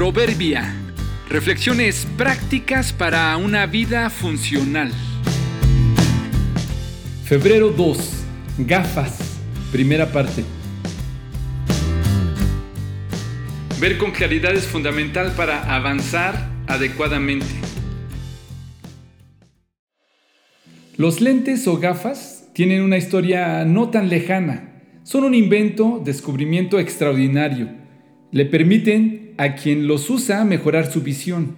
Proverbia. Reflexiones prácticas para una vida funcional. Febrero 2. Gafas. Primera parte. Ver con claridad es fundamental para avanzar adecuadamente. Los lentes o gafas tienen una historia no tan lejana. Son un invento, descubrimiento extraordinario. Le permiten a quien los usa mejorar su visión.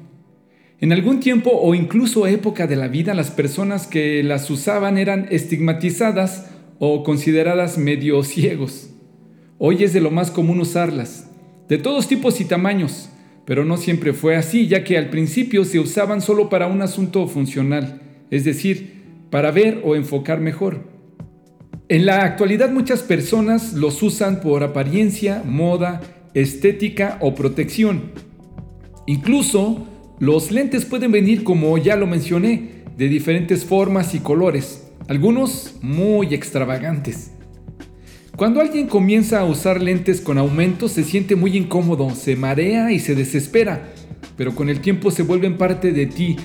En algún tiempo o incluso época de la vida las personas que las usaban eran estigmatizadas o consideradas medio ciegos. Hoy es de lo más común usarlas de todos tipos y tamaños, pero no siempre fue así, ya que al principio se usaban solo para un asunto funcional, es decir, para ver o enfocar mejor. En la actualidad muchas personas los usan por apariencia, moda, estética o protección. Incluso los lentes pueden venir, como ya lo mencioné, de diferentes formas y colores, algunos muy extravagantes. Cuando alguien comienza a usar lentes con aumento se siente muy incómodo, se marea y se desespera, pero con el tiempo se vuelven parte de ti,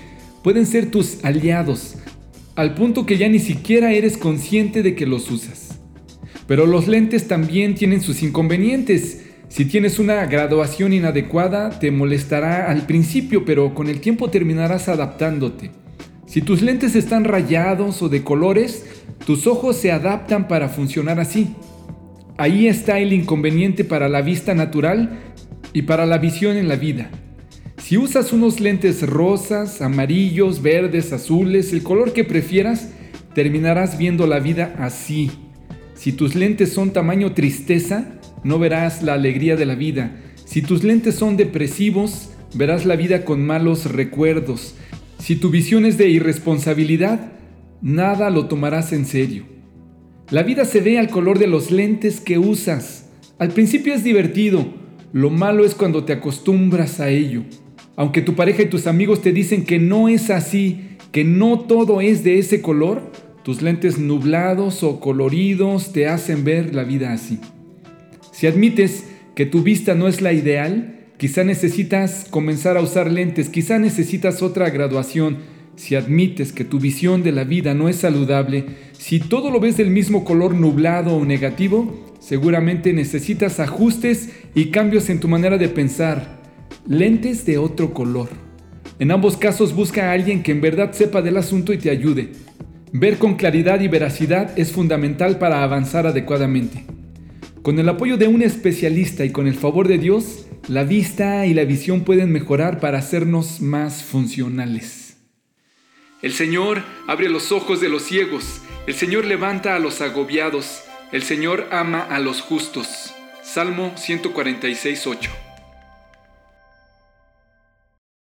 pueden ser tus aliados, al punto que ya ni siquiera eres consciente de que los usas. Pero los lentes también tienen sus inconvenientes. Si tienes una graduación inadecuada, te molestará al principio, pero con el tiempo terminarás adaptándote. Si tus lentes están rayados o de colores, tus ojos se adaptan para funcionar así. Ahí está el inconveniente para la vista natural y para la visión en la vida. Si usas unos lentes rosas, amarillos, verdes, azules, el color que prefieras, terminarás viendo la vida así. Si tus lentes son tamaño tristeza, no verás la alegría de la vida. Si tus lentes son depresivos, verás la vida con malos recuerdos. Si tu visión es de irresponsabilidad, nada lo tomarás en serio. La vida se ve al color de los lentes que usas. Al principio es divertido, lo malo es cuando te acostumbras a ello. Aunque tu pareja y tus amigos te dicen que no es así, que no todo es de ese color, tus lentes nublados o coloridos te hacen ver la vida así. Si admites que tu vista no es la ideal, quizá necesitas comenzar a usar lentes, quizá necesitas otra graduación, si admites que tu visión de la vida no es saludable, si todo lo ves del mismo color nublado o negativo, seguramente necesitas ajustes y cambios en tu manera de pensar, lentes de otro color. En ambos casos busca a alguien que en verdad sepa del asunto y te ayude. Ver con claridad y veracidad es fundamental para avanzar adecuadamente. Con el apoyo de un especialista y con el favor de Dios, la vista y la visión pueden mejorar para hacernos más funcionales. El Señor abre los ojos de los ciegos, el Señor levanta a los agobiados, el Señor ama a los justos. Salmo 146, 8.